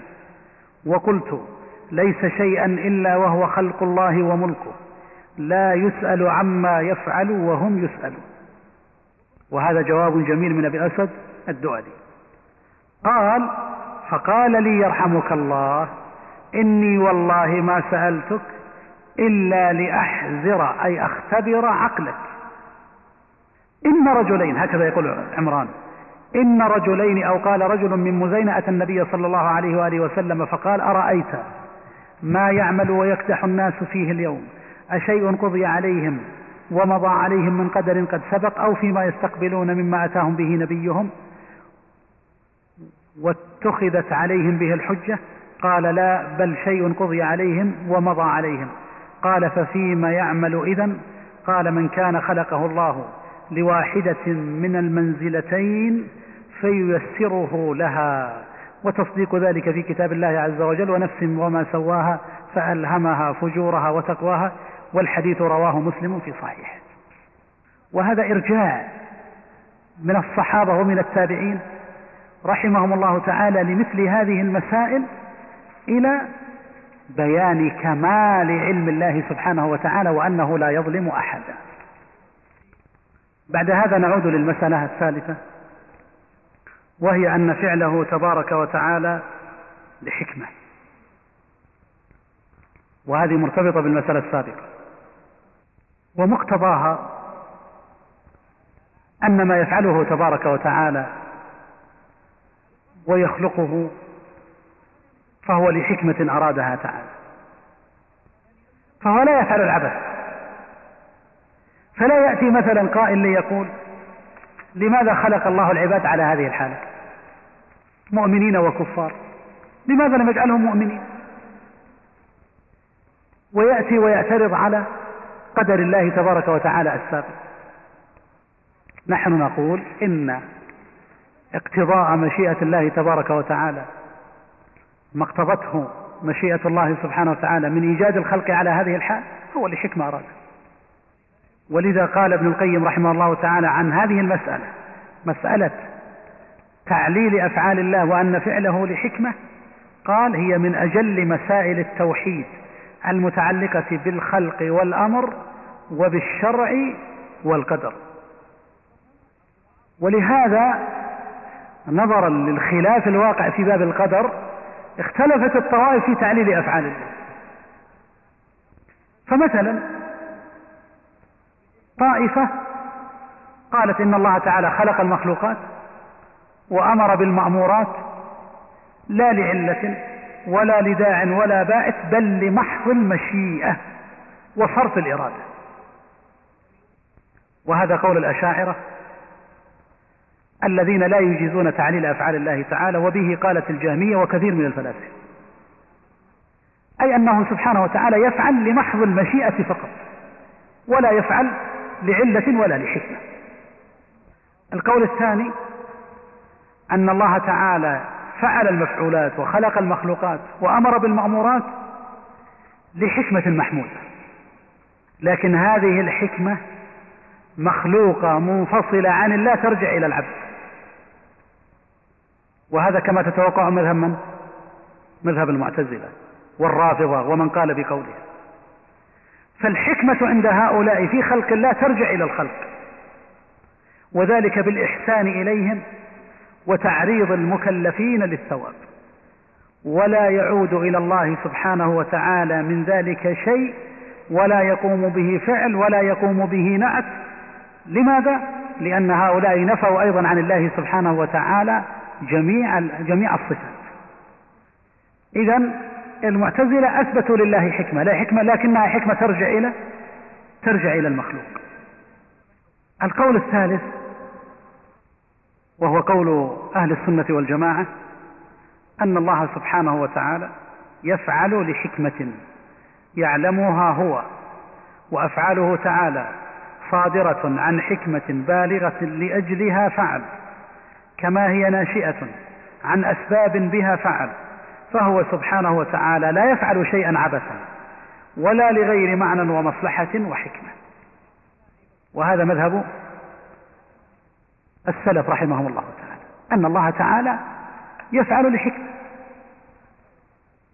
وقلت ليس شيئا إلا وهو خلق الله وملكه. لا يسأل عما يفعل وهم يسألون. وهذا جواب جميل من أبي الأسد الدؤلي قال فقال لي يرحمك الله إني والله ما سألتك إلا لأحذر أي أختبر عقلك. إن رجلين هكذا يقول عمران. إن رجلين أو قال رجل من مزينة أتى النبي صلى الله عليه وآله وسلم فقال أرأيت ما يعمل ويكدح الناس فيه اليوم؟ أشيء قضي عليهم ومضى عليهم من قدر قد سبق أو فيما يستقبلون مما أتاهم به نبيهم؟ واتخذت عليهم به الحجة؟ قال لا بل شيء قضي عليهم ومضى عليهم. قال ففيما يعمل إذن؟ قال من كان خلقه الله لواحدة من المنزلتين فييسره لها. وتصديق ذلك في كتاب الله عز وجل ونفس وما سواها فألهمها فجورها وتقواها والحديث رواه مسلم في صحيح. وهذا إرجاع من الصحابة ومن التابعين رحمهم الله تعالى لمثل هذه المسائل إلى بيان كمال علم الله سبحانه وتعالى وأنه لا يظلم أحدا. بعد هذا نعود للمسألة الثالثة وهي أن فعله تبارك وتعالى لحكمة. وهذه مرتبطة بالمسألة السابقة. ومقتضاها أن ما يفعله تبارك وتعالى ويخلقه فهو لحكمة أرادها تعالى. فهو لا يفعل العبث. فلا يأتي مثلا قائل ليقول لماذا خلق الله العباد على هذه الحالة؟ مؤمنين وكفار. لماذا لم يجعلهم مؤمنين؟ ويأتي ويعترض على قدر الله تبارك وتعالى السابق. نحن نقول إن اقتضاء مشيئة الله تبارك وتعالى ما اقتضته مشيئة الله سبحانه وتعالى من إيجاد الخلق على هذه الحال هو لحكمة أراد. ولذا قال ابن القيم رحمه الله تعالى عن هذه المسألة مسألة تعليل أفعال الله وأن فعله لحكمة قال هي من أجل مسائل التوحيد المتعلقة بالخلق والأمر وبالشرع والقدر. ولهذا نظرا للخلاف الواقع في باب القدر اختلفت الطوائف في تعليل أفعال الله. فمثلا طائفة قالت إن الله تعالى خلق المخلوقات وأمر بالمأمورات لا لعلة ولا لداع ولا باعث بل لمحض المشيئة وصرف الإرادة. وهذا قول الأشاعرة الذين لا يجيزون تعليل أفعال الله تعالى وبه قالت الجهمية وكثير من الفلاسفة. أي أنه سبحانه وتعالى يفعل لمحض المشيئة فقط ولا يفعل لعلة ولا لحكمة. القول الثاني أن الله تعالى فعل المفعولات وخلق المخلوقات وأمر بالمأمورات لحكمة محمودة. لكن هذه الحكمة مخلوقة منفصلة عن الله ترجع إلى العبد. وهذا كما تتوقع مذهب من؟ مذهب المعتزلة والرافضة ومن قال بقوله فالحكمة عند هؤلاء في خلق الله ترجع إلى الخلق وذلك بالإحسان إليهم وتعريض المكلفين للثواب ولا يعود إلى الله سبحانه وتعالى من ذلك شيء ولا يقوم به فعل ولا يقوم به نعت لماذا؟ لأن هؤلاء نفوا أيضا عن الله سبحانه وتعالى جميع جميع الصفات. إذا المعتزلة أثبتوا لله حكمة لا حكمة لكنها حكمة ترجع إلى ترجع إلى المخلوق. القول الثالث وهو قول أهل السنة والجماعة أن الله سبحانه وتعالى يفعل لحكمة يعلمها هو وأفعاله تعالى صادرة عن حكمة بالغة لأجلها فعل. كما هي ناشئة عن أسباب بها فعل فهو سبحانه وتعالى لا يفعل شيئا عبثا ولا لغير معنى ومصلحة وحكمة. وهذا مذهب السلف رحمهم الله تعالى أن الله تعالى يفعل لحكمة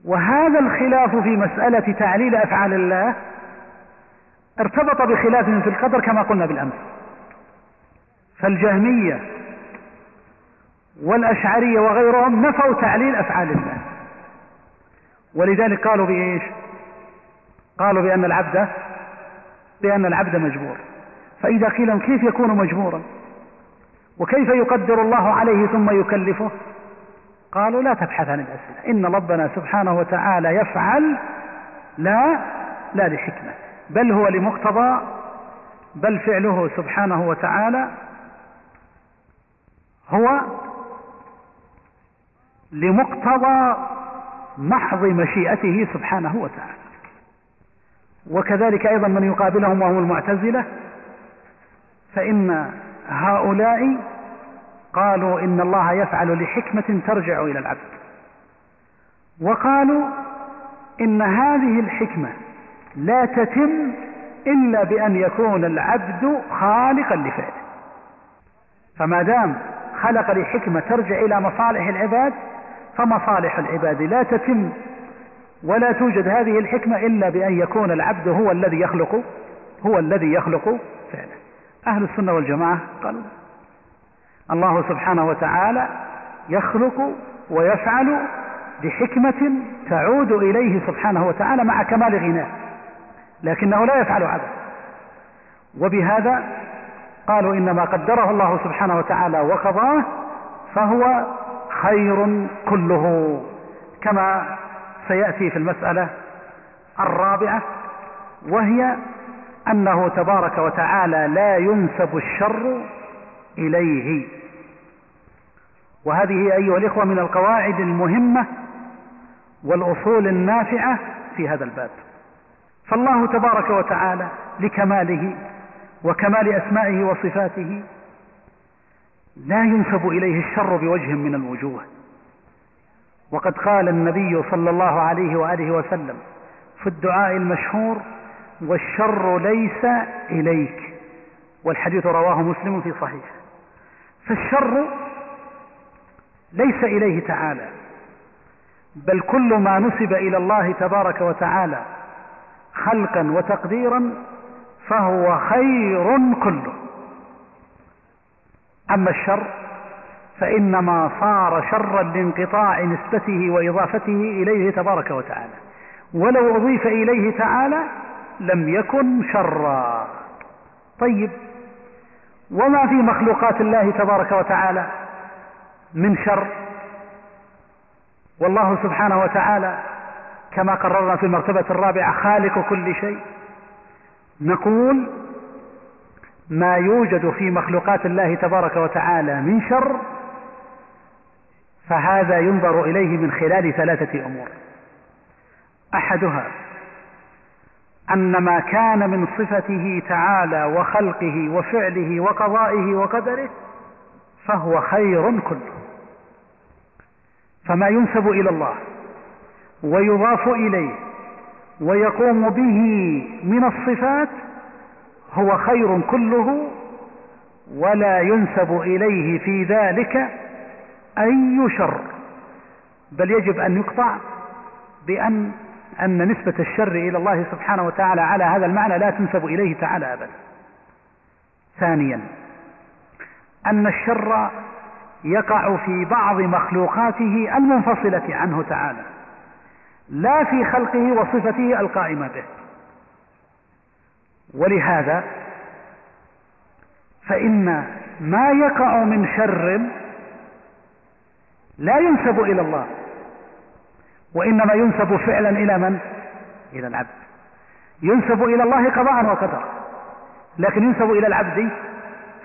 وهذا الخلاف في مسألة تعليل أفعال الله ارتبط بخلاف في القدر كما قلنا بالأمس. فالجهمية والأشعرية وغيرهم نفوا تعليل أفعال الله. ولذلك قالوا بإيش؟ قالوا بأن العبد بأن العبد مجبور. فإذا قيل كيف يكون مجبورا؟ وكيف يقدر الله عليه ثم يكلفه؟ قالوا لا تبحث عن الأسئلة. إن ربنا سبحانه وتعالى يفعل لا لا لحكمة. بل هو لمقتضى بل فعله سبحانه وتعالى هو لمقتضى محض مشيئته سبحانه وتعالى. وكذلك أيضا من يقابلهم وهم المعتزلة فإن هؤلاء قالوا إن الله يفعل لحكمة ترجع إلى العبد. وقالوا إن هذه الحكمة لا تتم إلا بأن يكون العبد خالقا لفعله. فما دام خلق لحكمة ترجع إلى مصالح العباد فمصالح العباد. لا تتم ولا توجد هذه الحكمة إلا بأن يكون العبد هو الذي يخلق هو الذي يخلق فعله. أهل السنة والجماعة قالوا الله سبحانه وتعالى يخلق ويفعل بحكمة تعود إليه سبحانه وتعالى مع كمال غناه لكنه لا يفعل عبث وبهذا قالوا إنما قدره الله سبحانه وتعالى وقضاه فهو خير كله كما سيأتي في المسألة الرابعة وهي أنه تبارك وتعالى لا ينسب الشر إليه. وهذه أيها الإخوة من القواعد المهمة والأصول النافعة في هذا الباب. فالله تبارك وتعالى لكماله وكمال أسمائه وصفاته لا ينسب إليه الشر بوجه من الوجوه. وقد قال النبي صلى الله عليه وآله وسلم في الدعاء المشهور والشر ليس إليك. والحديث رواه مسلم في صحيحه فالشر ليس إليه تعالى بل كل ما نسب إلى الله تبارك وتعالى خلقا وتقديرا فهو خير كله. أما الشر فإنما صار شرا لانقطاع نسبته وإضافته إليه تبارك وتعالى. ولو أضيف إليه تعالى لم يكن شرا. طيب وما في مخلوقات الله تبارك وتعالى من شر؟ والله سبحانه وتعالى كما قررنا في المرتبة الرابعة خالق كل شيء. نقول ما يوجد في مخلوقات الله تبارك وتعالى من شر فهذا ينظر إليه من خلال ثلاثة أمور. أحدها أن ما كان من صفته تعالى وخلقه وفعله وقضائه وقدره فهو خير كله. فما ينسب إلى الله ويضاف إليه ويقوم به من الصفات هو خير كله ولا ينسب إليه في ذلك أي شر بل يجب أن يقطع بأن أن نسبة الشر إلى الله سبحانه وتعالى على هذا المعنى لا تنسب إليه تعالى أبدا. ثانيا أن الشر يقع في بعض مخلوقاته المنفصلة عنه تعالى لا في خلقه وصفته القائمة به. ولهذا فإن ما يقع من شر لا ينسب إلى الله وإنما ينسب فعلا إلى من؟ إلى العبد. ينسب إلى الله قضاء وقدر لكن ينسب إلى العبد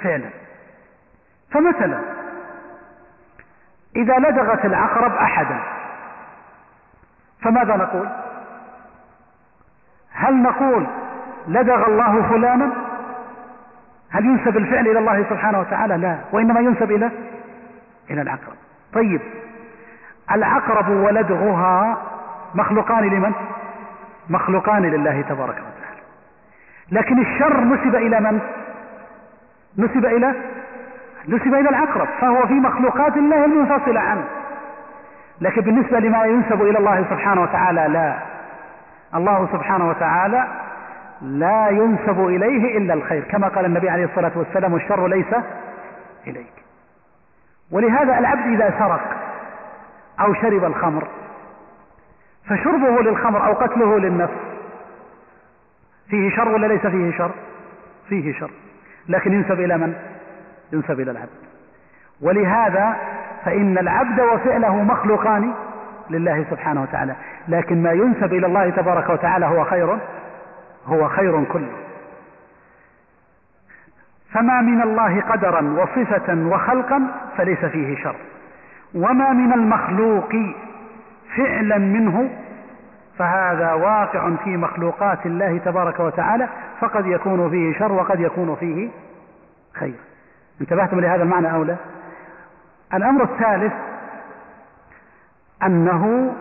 فعلا. فمثلا إذا لدغت العقرب أحدا فماذا نقول؟ هل نقول لدغ الله فلانا؟ هل ينسب الفعل إلى الله سبحانه وتعالى؟ لا. وإنما ينسب إلى إلى العقرب. طيب. العقرب ولدغها مخلوقان لمن؟ مخلوقان لله تبارك وتعالى. لكن الشر نسب إلى من؟ نسب إلى نسب إلى العقرب فهو في مخلوقات الله المنفصلة عنه. لكن بالنسبة لما ينسب إلى الله سبحانه وتعالى لا. الله سبحانه وتعالى لا ينسب إليه إلا الخير كما قال النبي عليه الصلاة والسلام الشر ليس إليك. ولهذا العبد إذا سرق أو شرب الخمر فشربه للخمر أو قتله للنفس فيه شر ولا ليس فيه شر؟ فيه شر. لكن ينسب إلى من؟ ينسب إلى العبد. ولهذا فإن العبد وفعله مخلوقان لله سبحانه وتعالى. لكن ما ينسب إلى الله تبارك وتعالى هو خير؟ هو خير كله. فما من الله قدرا وصفة وخلقا فليس فيه شر. وما من المخلوق فعلا منه فهذا واقع في مخلوقات الله تبارك وتعالى فقد يكون فيه شر وقد يكون فيه خير. انتبهتم لهذا المعنى أو لا؟ الأمر الثالث أنه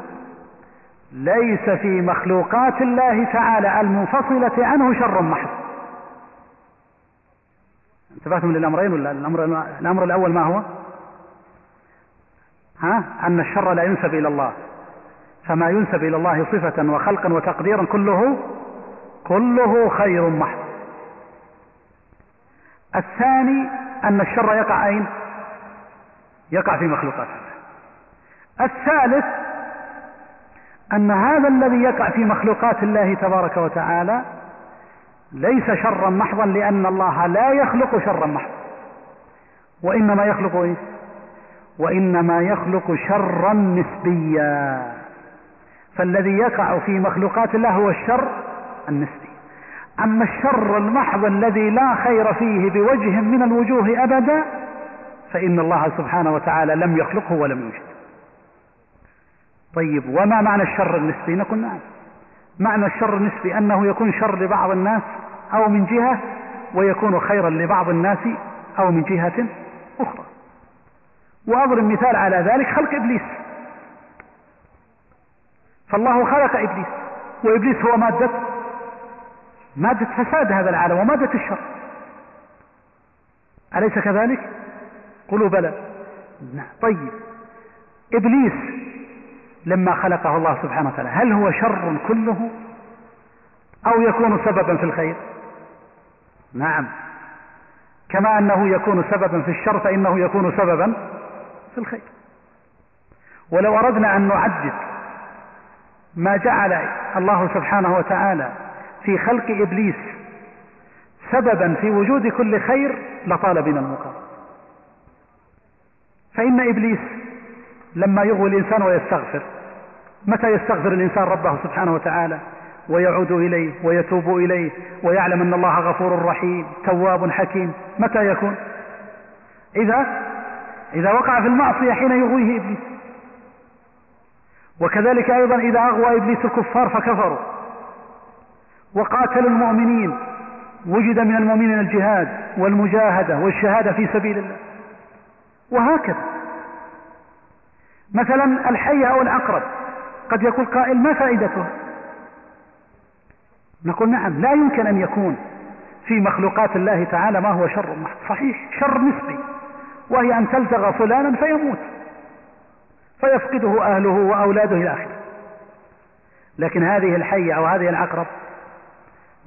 ليس في مخلوقات الله تعالى المنفصلة عنه شر محض. انتبهتم للأمرين ولا الأمر, الأمر الأول ما هو؟ ها؟ أن الشر لا ينسب إلى الله. فما ينسب إلى الله صفة وخلقا وتقديرا كله كله خير محض. الثاني أن الشر يقع أين؟ يقع في مخلوقات الله. الثالث أن هذا الذي يقع في مخلوقات الله تبارك وتعالى ليس شرا محضا لأن الله لا يخلق شرا محضا. وإنما يخلق إيه؟ وإنما يخلق شرا نسبيا. فالذي يقع في مخلوقات الله هو الشر النسبي. أما الشر المحض الذي لا خير فيه بوجه من الوجوه أبدا فإن الله سبحانه وتعالى لم يخلقه ولم يوجد. طيب وما معنى الشر النسبي؟ نقول نعم. معنى الشر النسبي أنه يكون شر لبعض الناس أو من جهة ويكون خيرا لبعض الناس أو من جهة أخرى. وأضرب مثال على ذلك خلق إبليس. فالله خلق إبليس وإبليس هو مادة مادة فساد هذا العالم ومادة الشر. أليس كذلك؟ قلوا بلى. نعم طيب. إبليس لما خلقه الله سبحانه وتعالى. هل هو شر كله؟ أو يكون سببا في الخير؟ نعم. كما أنه يكون سببا في الشر فإنه يكون سببا في الخير. ولو أردنا أن نعدد ما جعل الله سبحانه وتعالى في خلق إبليس سببا في وجود كل خير لطال بنا المقام. فإن إبليس لما يغوي الإنسان ويستغفر متى يستغفر الإنسان ربه سبحانه وتعالى ويعود إليه ويتوب إليه ويعلم أن الله غفور رحيم تواب حكيم متى يكون؟ إذا إذا وقع في المعصية حين يغويه إبليس. وكذلك أيضا إذا أغوى إبليس الكفار فكفروا. وقاتلوا المؤمنين. وجد من المؤمنين الجهاد والمجاهدة والشهادة في سبيل الله. وهكذا. مثلا الحية أو العقرب قد يقول قائل ما فائدتها نقول نعم لا يمكن أن يكون في مخلوقات الله تعالى ما هو شر. محض صحيح شر نسبي وهي أن تلزغ فلانا فيموت فيفقده أهله وأولاده إلى آخره. لكن هذه الحية أو هذه العقرب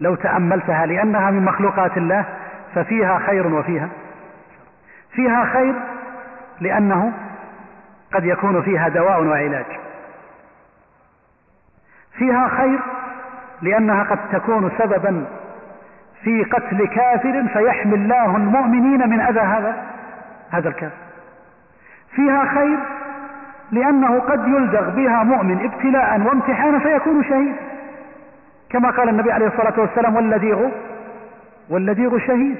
لو تأملتها لأنها من مخلوقات الله ففيها خير وفيها فيها خير لأنه قد يكون فيها دواء وعلاج. فيها خير لأنها قد تكون سببا في قتل كافر فيحمي الله المؤمنين من أذى هذا هذا الكافر. فيها خير لأنه قد يلدغ بها مؤمن ابتلاء وامتحانا فيكون شهيد. كما قال النبي عليه الصلاة والسلام واللذيغ واللذيغ شهيد.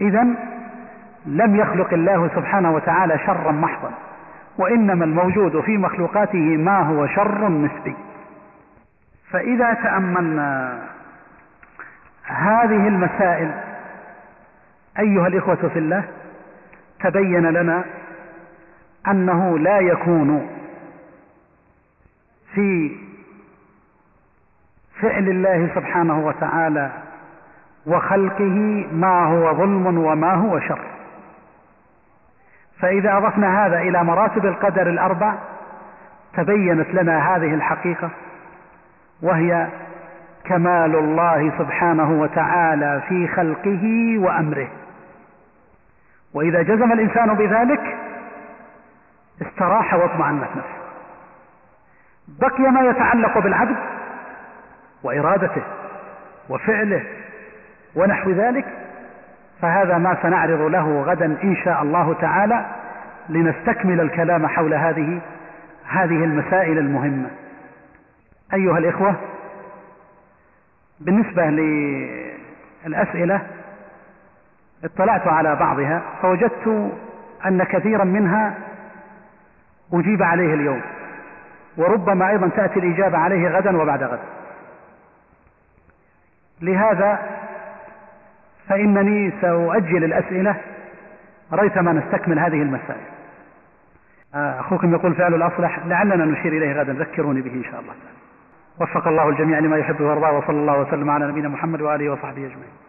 إذا لم يخلق الله سبحانه وتعالى شرا محضا. وإنما الموجود في مخلوقاته ما هو شر نسبي فإذا تأملنا هذه المسائل أيها الإخوة في الله تبين لنا أنه لا يكون في فعل الله سبحانه وتعالى وخلقه ما هو ظلم وما هو شر. فإذا أضفنا هذا إلى مراتب القدر الأربع تبينت لنا هذه الحقيقة وهي كمال الله سبحانه وتعالى في خلقه وأمره. وإذا جزم الإنسان بذلك استراح واطمأنت نفسه. بقي ما يتعلق بالعبد وإرادته وفعله ونحو ذلك فهذا ما سنعرض له غدا إن شاء الله تعالى لنستكمل الكلام حول هذه هذه المسائل المهمة. أيها الإخوة بالنسبة للأسئلة اطلعت على بعضها فوجدت أن كثيرا منها أجيب عليه اليوم وربما أيضا تأتي الإجابة عليه غدا وبعد غد. لهذا فإنني سأؤجل الأسئلة ريثما نستكمل هذه المسائل. آه، أخوكم يقول فعل الأصلح لعلنا نشير إليه غدا ذكروني به إن شاء الله. وفق الله الجميع لما يحب ويرضى وصلى الله وسلم على نبينا محمد وآله وصحبه أجمعين.